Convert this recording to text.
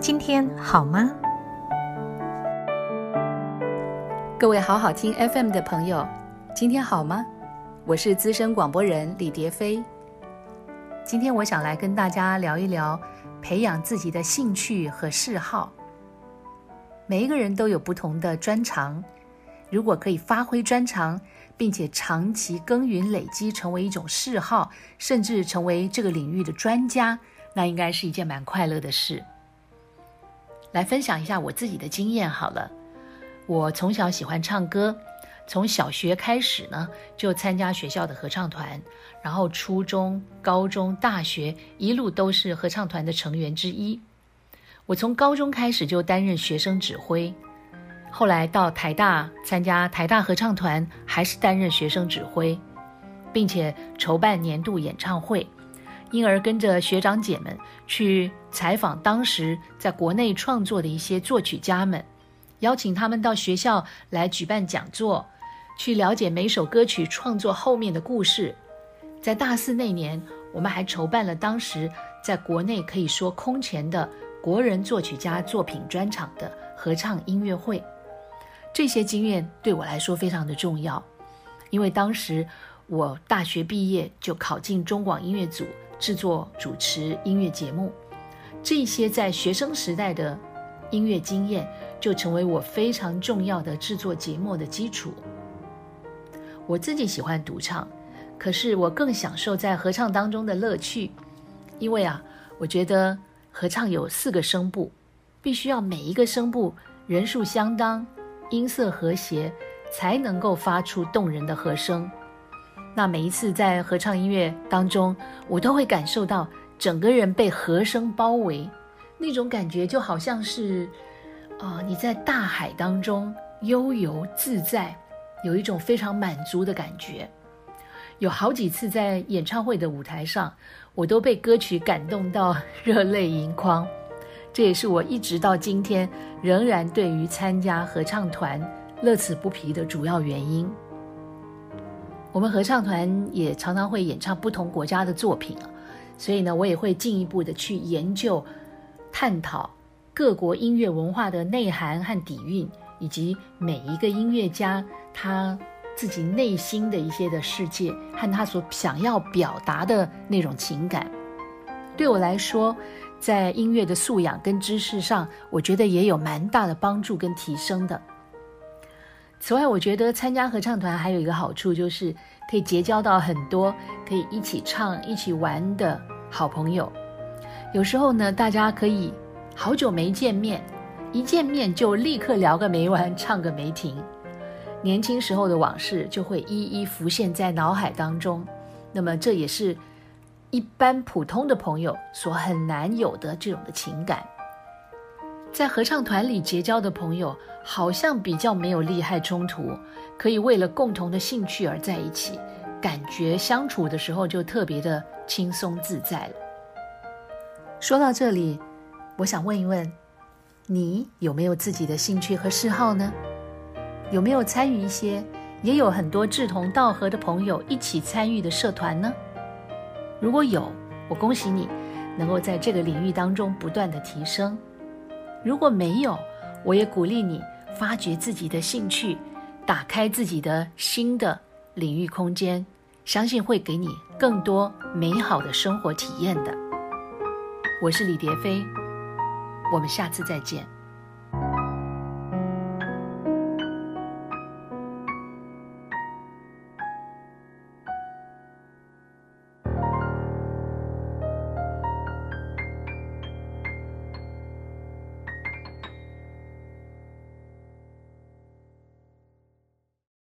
今天好吗？各位好好听 FM 的朋友，今天好吗？我是资深广播人李蝶飞。今天我想来跟大家聊一聊培养自己的兴趣和嗜好。每一个人都有不同的专长，如果可以发挥专长，并且长期耕耘累积，成为一种嗜好，甚至成为这个领域的专家，那应该是一件蛮快乐的事。来分享一下我自己的经验好了。我从小喜欢唱歌，从小学开始呢就参加学校的合唱团，然后初中、高中、大学一路都是合唱团的成员之一。我从高中开始就担任学生指挥。后来到台大参加台大合唱团，还是担任学生指挥，并且筹办年度演唱会，因而跟着学长姐们去采访当时在国内创作的一些作曲家们，邀请他们到学校来举办讲座，去了解每首歌曲创作后面的故事。在大四那年，我们还筹办了当时在国内可以说空前的国人作曲家作品专场的合唱音乐会。这些经验对我来说非常的重要，因为当时我大学毕业就考进中广音乐组，制作主持音乐节目。这些在学生时代的音乐经验，就成为我非常重要的制作节目的基础。我自己喜欢独唱，可是我更享受在合唱当中的乐趣，因为啊，我觉得合唱有四个声部，必须要每一个声部人数相当。音色和谐，才能够发出动人的和声。那每一次在合唱音乐当中，我都会感受到整个人被和声包围，那种感觉就好像是，啊，你在大海当中悠游自在，有一种非常满足的感觉。有好几次在演唱会的舞台上，我都被歌曲感动到热泪盈眶。这也是我一直到今天仍然对于参加合唱团乐此不疲的主要原因。我们合唱团也常常会演唱不同国家的作品，所以呢，我也会进一步的去研究、探讨各国音乐文化的内涵和底蕴，以及每一个音乐家他自己内心的一些的世界和他所想要表达的那种情感。对我来说。在音乐的素养跟知识上，我觉得也有蛮大的帮助跟提升的。此外，我觉得参加合唱团还有一个好处，就是可以结交到很多可以一起唱、一起玩的好朋友。有时候呢，大家可以好久没见面，一见面就立刻聊个没完、唱个没停，年轻时候的往事就会一一浮现在脑海当中。那么，这也是。一般普通的朋友所很难有的这种的情感，在合唱团里结交的朋友，好像比较没有利害冲突，可以为了共同的兴趣而在一起，感觉相处的时候就特别的轻松自在了。说到这里，我想问一问，你有没有自己的兴趣和嗜好呢？有没有参与一些也有很多志同道合的朋友一起参与的社团呢？如果有，我恭喜你，能够在这个领域当中不断的提升；如果没有，我也鼓励你发掘自己的兴趣，打开自己的新的领域空间，相信会给你更多美好的生活体验的。我是李蝶飞，我们下次再见。